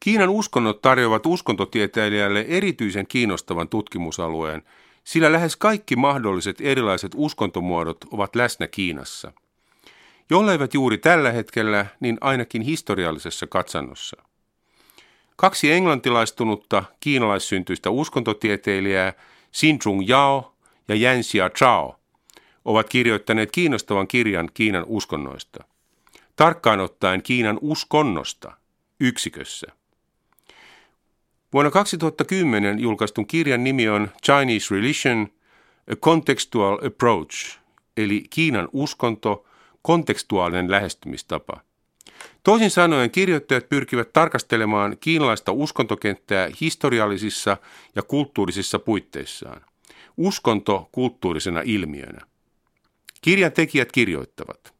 Kiinan uskonnot tarjoavat uskontotieteilijälle erityisen kiinnostavan tutkimusalueen, sillä lähes kaikki mahdolliset erilaiset uskontomuodot ovat läsnä Kiinassa. Jolleivät juuri tällä hetkellä, niin ainakin historiallisessa katsannossa. Kaksi englantilaistunutta kiinalaissyntyistä uskontotieteilijää, Xin Zhong Yao ja Yanxia Chao, ovat kirjoittaneet kiinnostavan kirjan Kiinan uskonnoista. Tarkkaan ottaen Kiinan uskonnosta yksikössä. Vuonna 2010 julkaistun kirjan nimi on Chinese Religion, A Contextual Approach, eli Kiinan uskonto, kontekstuaalinen lähestymistapa. Toisin sanoen kirjoittajat pyrkivät tarkastelemaan kiinalaista uskontokenttää historiallisissa ja kulttuurisissa puitteissaan. Uskonto kulttuurisena ilmiönä. Kirjan tekijät kirjoittavat –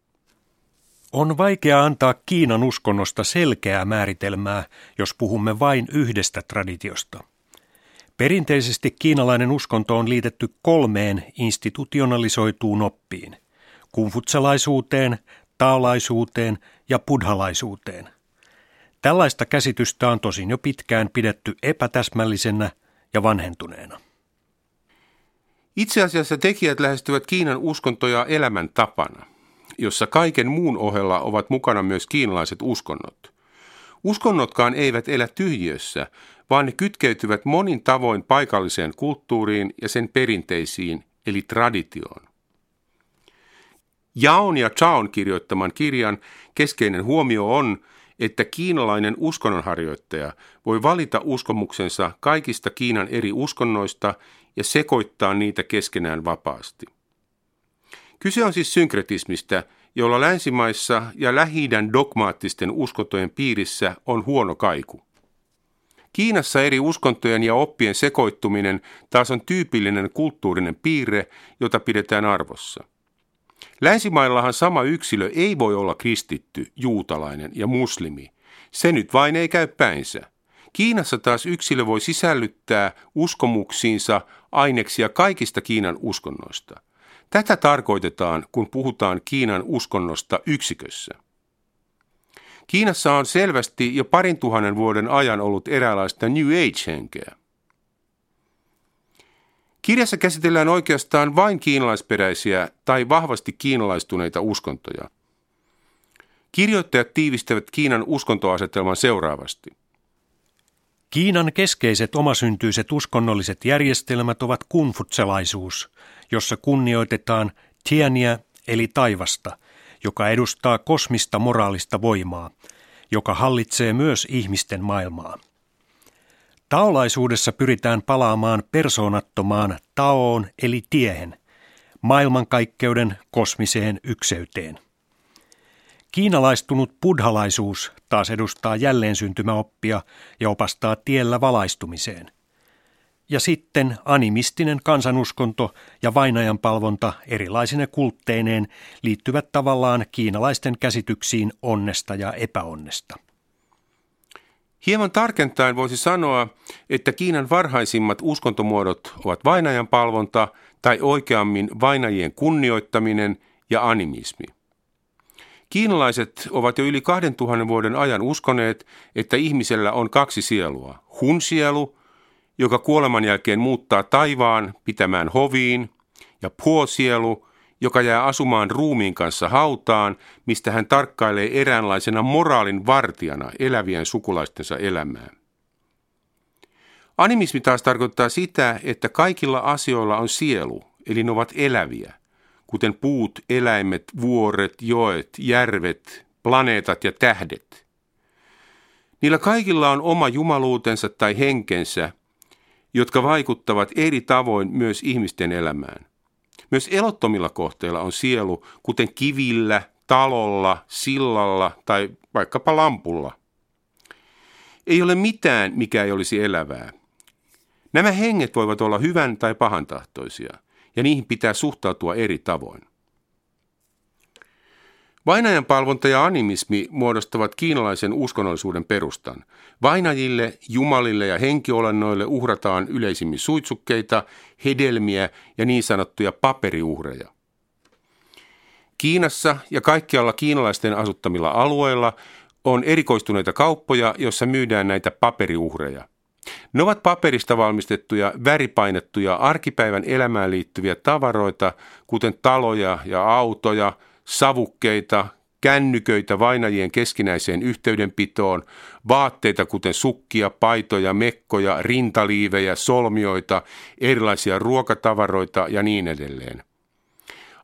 on vaikea antaa Kiinan uskonnosta selkeää määritelmää, jos puhumme vain yhdestä traditiosta. Perinteisesti kiinalainen uskonto on liitetty kolmeen institutionalisoituun oppiin: kumfutsalaisuuteen, taolaisuuteen ja buddhalaisuuteen. Tällaista käsitystä on tosin jo pitkään pidetty epätäsmällisenä ja vanhentuneena. Itse asiassa tekijät lähestyvät Kiinan uskontoja elämäntapana jossa kaiken muun ohella ovat mukana myös kiinalaiset uskonnot. Uskonnotkaan eivät elä tyhjiössä, vaan ne kytkeytyvät monin tavoin paikalliseen kulttuuriin ja sen perinteisiin, eli traditioon. Jaon ja Chaon kirjoittaman kirjan keskeinen huomio on, että kiinalainen uskonnonharjoittaja voi valita uskomuksensa kaikista Kiinan eri uskonnoista ja sekoittaa niitä keskenään vapaasti. Kyse on siis synkretismistä, jolla länsimaissa ja lähi dogmaattisten uskontojen piirissä on huono kaiku. Kiinassa eri uskontojen ja oppien sekoittuminen taas on tyypillinen kulttuurinen piirre, jota pidetään arvossa. Länsimaillahan sama yksilö ei voi olla kristitty, juutalainen ja muslimi. Se nyt vain ei käy päinsä. Kiinassa taas yksilö voi sisällyttää uskomuksiinsa aineksia kaikista Kiinan uskonnoista – Tätä tarkoitetaan, kun puhutaan Kiinan uskonnosta yksikössä. Kiinassa on selvästi jo parin tuhannen vuoden ajan ollut eräänlaista New Age-henkeä. Kirjassa käsitellään oikeastaan vain kiinalaisperäisiä tai vahvasti kiinalaistuneita uskontoja. Kirjoittajat tiivistävät Kiinan uskontoasetelman seuraavasti. Kiinan keskeiset omasyntyiset uskonnolliset järjestelmät ovat kunfutselaisuus, jossa kunnioitetaan tieniä eli taivasta, joka edustaa kosmista moraalista voimaa, joka hallitsee myös ihmisten maailmaa. Taolaisuudessa pyritään palaamaan persoonattomaan taoon eli tiehen, maailmankaikkeuden kosmiseen ykseyteen. Kiinalaistunut buddhalaisuus taas edustaa jälleen syntymäoppia ja opastaa tiellä valaistumiseen – ja sitten animistinen kansanuskonto ja vainajan palvonta erilaisine kultteineen liittyvät tavallaan kiinalaisten käsityksiin onnesta ja epäonnesta. Hieman tarkentaen voisi sanoa, että Kiinan varhaisimmat uskontomuodot ovat vainajan palvonta tai oikeammin vainajien kunnioittaminen ja animismi. Kiinalaiset ovat jo yli 2000 vuoden ajan uskoneet, että ihmisellä on kaksi sielua, hun-sielu – joka kuoleman jälkeen muuttaa taivaan pitämään hoviin, ja puosielu, joka jää asumaan ruumiin kanssa hautaan, mistä hän tarkkailee eräänlaisena moraalin vartijana elävien sukulaistensa elämää. Animismi taas tarkoittaa sitä, että kaikilla asioilla on sielu, eli ne ovat eläviä, kuten puut, eläimet, vuoret, joet, järvet, planeetat ja tähdet. Niillä kaikilla on oma jumaluutensa tai henkensä, jotka vaikuttavat eri tavoin myös ihmisten elämään. Myös elottomilla kohteilla on sielu, kuten kivillä, talolla, sillalla tai vaikkapa lampulla. Ei ole mitään, mikä ei olisi elävää. Nämä henget voivat olla hyvän tai pahantahtoisia, ja niihin pitää suhtautua eri tavoin. Vainajan palvonta ja animismi muodostavat kiinalaisen uskonnollisuuden perustan. Vainajille, jumalille ja henkiolennoille uhrataan yleisimmin suitsukkeita, hedelmiä ja niin sanottuja paperiuhreja. Kiinassa ja kaikkialla kiinalaisten asuttamilla alueilla on erikoistuneita kauppoja, joissa myydään näitä paperiuhreja. Ne ovat paperista valmistettuja, väripainettuja, arkipäivän elämään liittyviä tavaroita, kuten taloja ja autoja, savukkeita, kännyköitä vainajien keskinäiseen yhteydenpitoon, vaatteita kuten sukkia, paitoja, mekkoja, rintaliivejä, solmioita, erilaisia ruokatavaroita ja niin edelleen.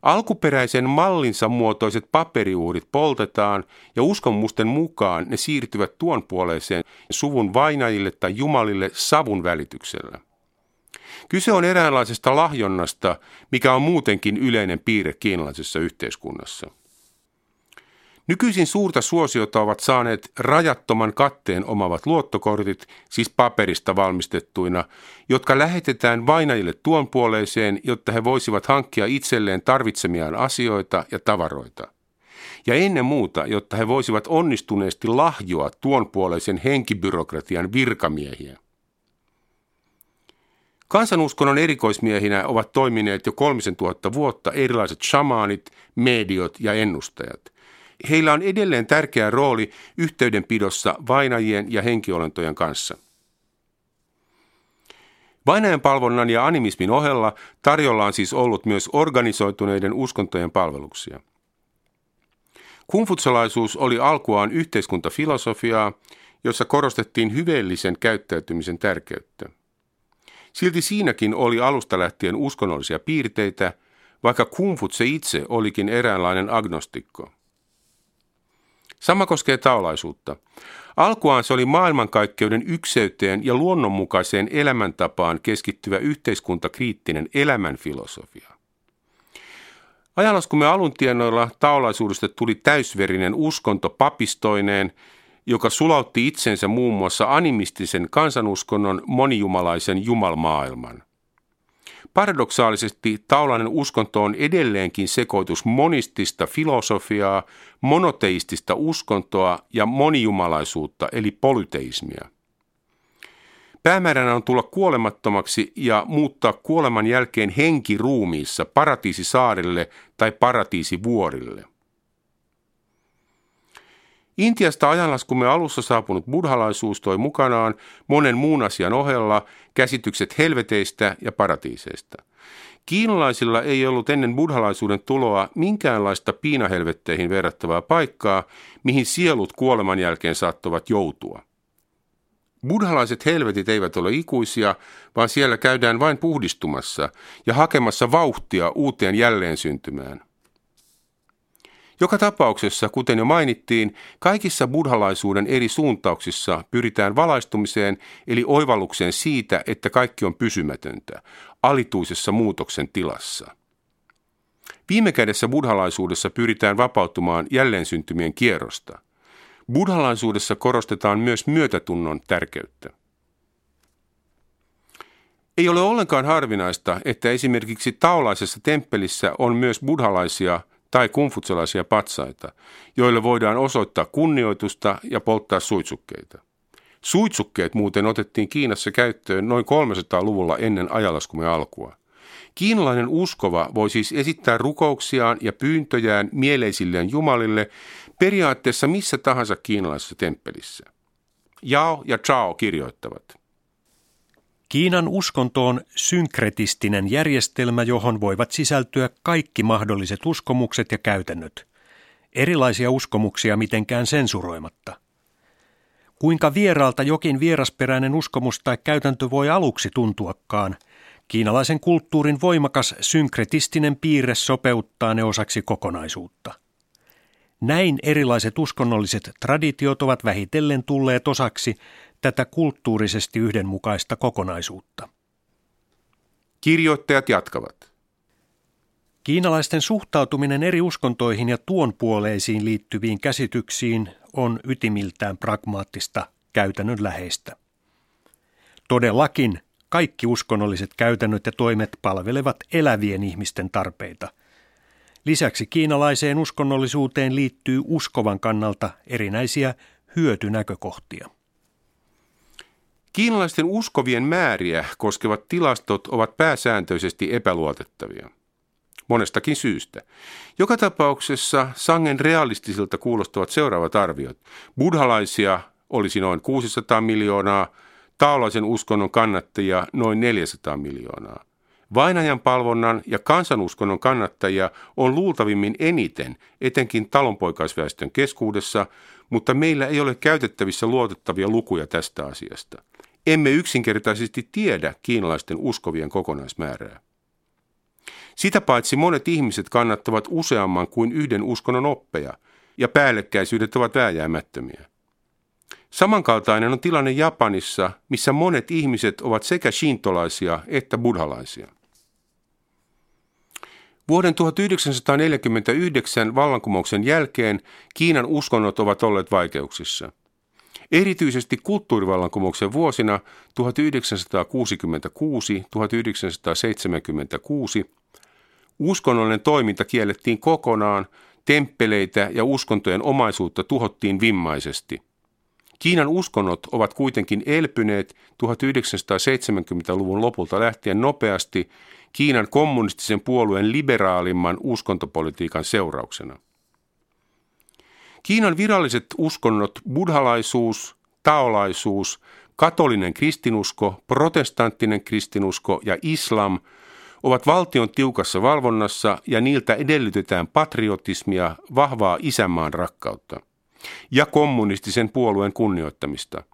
Alkuperäisen mallinsa muotoiset paperiuurit poltetaan ja uskomusten mukaan ne siirtyvät tuon puoleiseen suvun vainajille tai jumalille savun välityksellä. Kyse on eräänlaisesta lahjonnasta, mikä on muutenkin yleinen piirre kiinalaisessa yhteiskunnassa. Nykyisin suurta suosiota ovat saaneet rajattoman katteen omavat luottokortit, siis paperista valmistettuina, jotka lähetetään vainajille tuonpuoleiseen, jotta he voisivat hankkia itselleen tarvitsemiaan asioita ja tavaroita. Ja ennen muuta, jotta he voisivat onnistuneesti lahjoa tuonpuoleisen henkibyrokratian virkamiehiä. Kansanuskonnon erikoismiehinä ovat toimineet jo kolmisen tuhatta vuotta erilaiset shamaanit, mediot ja ennustajat – Heillä on edelleen tärkeä rooli yhteydenpidossa vainajien ja henkiolentojen kanssa. Vainajan palvonnan ja animismin ohella tarjolla on siis ollut myös organisoituneiden uskontojen palveluksia. Kungfutsalaisuus oli alkuaan yhteiskuntafilosofiaa, jossa korostettiin hyveellisen käyttäytymisen tärkeyttä. Silti siinäkin oli alusta lähtien uskonnollisia piirteitä, vaikka Kungfutse itse olikin eräänlainen agnostikko. Sama koskee taolaisuutta. Alkuaan se oli maailmankaikkeuden ykseyteen ja luonnonmukaiseen elämäntapaan keskittyvä yhteiskuntakriittinen elämänfilosofia. Ajanlaskumme alun tienoilla taolaisuudesta tuli täysverinen uskonto papistoineen, joka sulautti itsensä muun muassa animistisen kansanuskonnon monijumalaisen jumalmaailman. Paradoksaalisesti taulainen uskonto on edelleenkin sekoitus monistista filosofiaa, monoteistista uskontoa ja monijumalaisuutta eli polyteismia. Päämääränä on tulla kuolemattomaksi ja muuttaa kuoleman jälkeen henki ruumiissa paratiisisaarille tai paratiisivuorille – Intiasta ajanlaskumme alussa saapunut buddhalaisuus toi mukanaan monen muun asian ohella käsitykset helveteistä ja paratiiseista. Kiinalaisilla ei ollut ennen buddhalaisuuden tuloa minkäänlaista piinahelvetteihin verrattavaa paikkaa, mihin sielut kuoleman jälkeen saattavat joutua. Buddhalaiset helvetit eivät ole ikuisia, vaan siellä käydään vain puhdistumassa ja hakemassa vauhtia uuteen jälleen syntymään. Joka tapauksessa, kuten jo mainittiin, kaikissa buddhalaisuuden eri suuntauksissa pyritään valaistumiseen eli oivallukseen siitä, että kaikki on pysymätöntä, alituisessa muutoksen tilassa. Viime kädessä buddhalaisuudessa pyritään vapautumaan jälleen syntymien kierrosta. Buddhalaisuudessa korostetaan myös myötätunnon tärkeyttä. Ei ole ollenkaan harvinaista, että esimerkiksi taolaisessa temppelissä on myös buddhalaisia tai kumfutsalaisia patsaita, joille voidaan osoittaa kunnioitusta ja polttaa suitsukkeita. Suitsukkeet muuten otettiin Kiinassa käyttöön noin 300-luvulla ennen ajalaskumme alkua. Kiinalainen uskova voi siis esittää rukouksiaan ja pyyntöjään mieleisilleen jumalille periaatteessa missä tahansa kiinalaisessa temppelissä. Jao ja Chao kirjoittavat. Kiinan uskonto on synkretistinen järjestelmä, johon voivat sisältyä kaikki mahdolliset uskomukset ja käytännöt. Erilaisia uskomuksia mitenkään sensuroimatta. Kuinka vieraalta jokin vierasperäinen uskomus tai käytäntö voi aluksi tuntuakaan, kiinalaisen kulttuurin voimakas synkretistinen piirre sopeuttaa ne osaksi kokonaisuutta. Näin erilaiset uskonnolliset traditiot ovat vähitellen tulleet osaksi tätä kulttuurisesti yhdenmukaista kokonaisuutta. Kirjoittajat jatkavat. Kiinalaisten suhtautuminen eri uskontoihin ja tuon puoleisiin liittyviin käsityksiin on ytimiltään pragmaattista käytännönläheistä. Todellakin kaikki uskonnolliset käytännöt ja toimet palvelevat elävien ihmisten tarpeita. Lisäksi kiinalaiseen uskonnollisuuteen liittyy uskovan kannalta erinäisiä hyötynäkökohtia. Kiinalaisten uskovien määriä koskevat tilastot ovat pääsääntöisesti epäluotettavia. monestakin syystä. Joka tapauksessa sangen realistisilta kuulostavat seuraavat arviot. Buddhalaisia olisi noin 600 miljoonaa, taolaisen uskonnon kannattajia noin 400 miljoonaa. Vainajan palvonnan ja kansanuskonnon kannattajia on luultavimmin eniten, etenkin talonpoikaisväestön keskuudessa, mutta meillä ei ole käytettävissä luotettavia lukuja tästä asiasta. Emme yksinkertaisesti tiedä kiinalaisten uskovien kokonaismäärää. Sitä paitsi monet ihmiset kannattavat useamman kuin yhden uskonnon oppeja, ja päällekkäisyydet ovat vääjäämättömiä. Samankaltainen on tilanne Japanissa, missä monet ihmiset ovat sekä shintolaisia että buddhalaisia. Vuoden 1949 vallankumouksen jälkeen Kiinan uskonnot ovat olleet vaikeuksissa. Erityisesti kulttuurivallankumouksen vuosina 1966-1976 uskonnollinen toiminta kiellettiin kokonaan, temppeleitä ja uskontojen omaisuutta tuhottiin vimmaisesti. Kiinan uskonnot ovat kuitenkin elpyneet 1970-luvun lopulta lähtien nopeasti Kiinan kommunistisen puolueen liberaalimman uskontopolitiikan seurauksena. Kiinan viralliset uskonnot, buddhalaisuus, taolaisuus, katolinen kristinusko, protestanttinen kristinusko ja islam ovat valtion tiukassa valvonnassa ja niiltä edellytetään patriotismia, vahvaa isänmaan rakkautta ja kommunistisen puolueen kunnioittamista –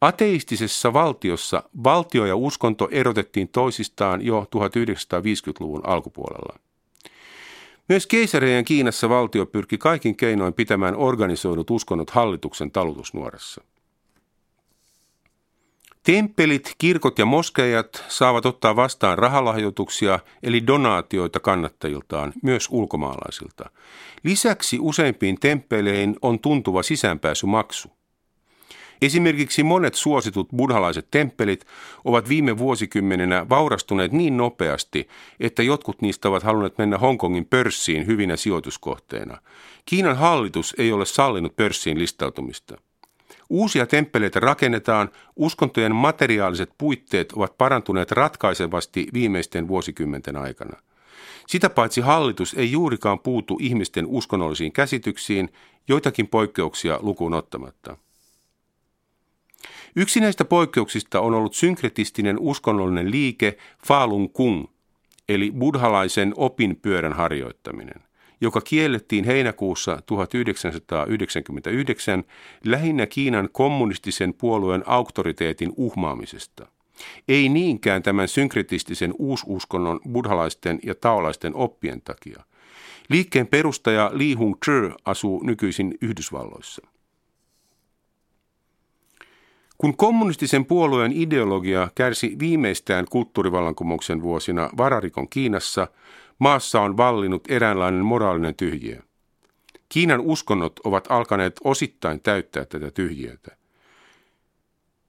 Ateistisessa valtiossa valtio ja uskonto erotettiin toisistaan jo 1950-luvun alkupuolella. Myös keisarien Kiinassa valtio pyrki kaikin keinoin pitämään organisoidut uskonnot hallituksen talutusnuorassa. Temppelit, kirkot ja moskeijat saavat ottaa vastaan rahalahjoituksia eli donaatioita kannattajiltaan, myös ulkomaalaisilta. Lisäksi useimpiin temppeleihin on tuntuva sisäänpääsymaksu. Esimerkiksi monet suositut buddhalaiset temppelit ovat viime vuosikymmenenä vaurastuneet niin nopeasti, että jotkut niistä ovat halunneet mennä Hongkongin pörssiin hyvinä sijoituskohteena. Kiinan hallitus ei ole sallinut pörssiin listautumista. Uusia temppeleitä rakennetaan, uskontojen materiaaliset puitteet ovat parantuneet ratkaisevasti viimeisten vuosikymmenten aikana. Sitä paitsi hallitus ei juurikaan puutu ihmisten uskonnollisiin käsityksiin, joitakin poikkeuksia lukuun ottamatta. Yksi näistä poikkeuksista on ollut synkretistinen uskonnollinen liike Falun Kung, eli buddhalaisen opinpyörän harjoittaminen, joka kiellettiin heinäkuussa 1999 lähinnä Kiinan kommunistisen puolueen auktoriteetin uhmaamisesta. Ei niinkään tämän synkretistisen uususkonnon buddhalaisten ja taolaisten oppien takia. Liikkeen perustaja Li Hung asuu nykyisin Yhdysvalloissa. Kun kommunistisen puolueen ideologia kärsi viimeistään kulttuurivallankumouksen vuosina vararikon Kiinassa, maassa on vallinnut eräänlainen moraalinen tyhjiö. Kiinan uskonnot ovat alkaneet osittain täyttää tätä tyhjiötä.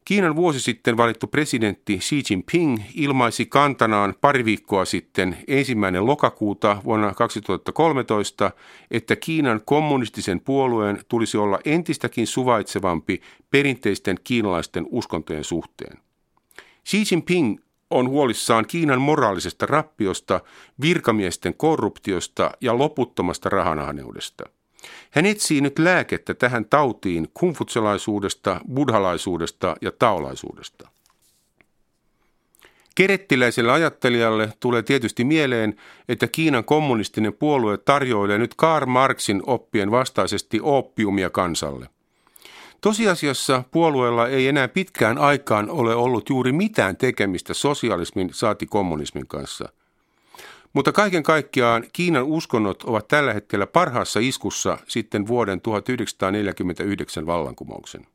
Kiinan vuosi sitten valittu presidentti Xi Jinping ilmaisi kantanaan pari viikkoa sitten ensimmäinen lokakuuta vuonna 2013, että Kiinan kommunistisen puolueen tulisi olla entistäkin suvaitsevampi perinteisten kiinalaisten uskontojen suhteen. Xi Jinping on huolissaan Kiinan moraalisesta rappiosta, virkamiesten korruptiosta ja loputtomasta rahanahneudesta – hän etsii nyt lääkettä tähän tautiin kumfutselaisuudesta, buddhalaisuudesta ja taolaisuudesta. Kerettiläiselle ajattelijalle tulee tietysti mieleen, että Kiinan kommunistinen puolue tarjoilee nyt Karl Marxin oppien vastaisesti oppiumia kansalle. Tosiasiassa puolueella ei enää pitkään aikaan ole ollut juuri mitään tekemistä sosialismin saati kommunismin kanssa – mutta kaiken kaikkiaan Kiinan uskonnot ovat tällä hetkellä parhaassa iskussa sitten vuoden 1949 vallankumouksen.